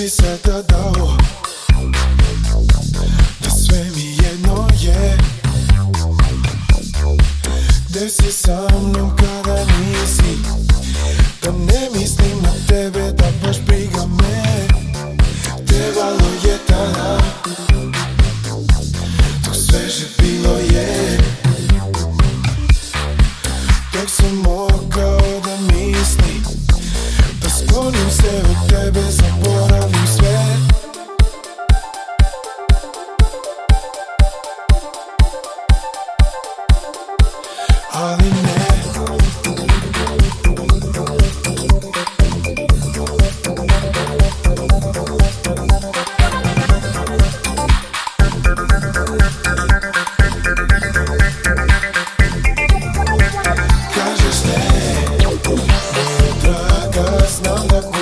bi sada dao Da sve mi jedno je. Gde si sa mnom kada nisi? Da ne mislim na tebe da baš briga me. Trebalo je tada. Dok sveže bilo je. Dok sam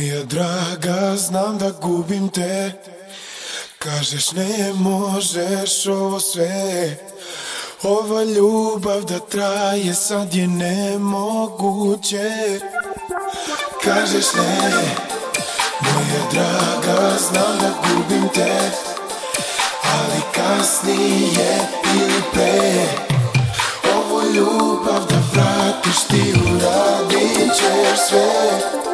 Moja draga, znam da gubim te. Kažeš ne možeš ovo sve. Ova ljubav da traje sad je nemoguće. Kažeš ne. Moja draga, znam da gubim te. Ali kasnije ili pre. Ovu ljubav da vratiš ti uradit ćeš sve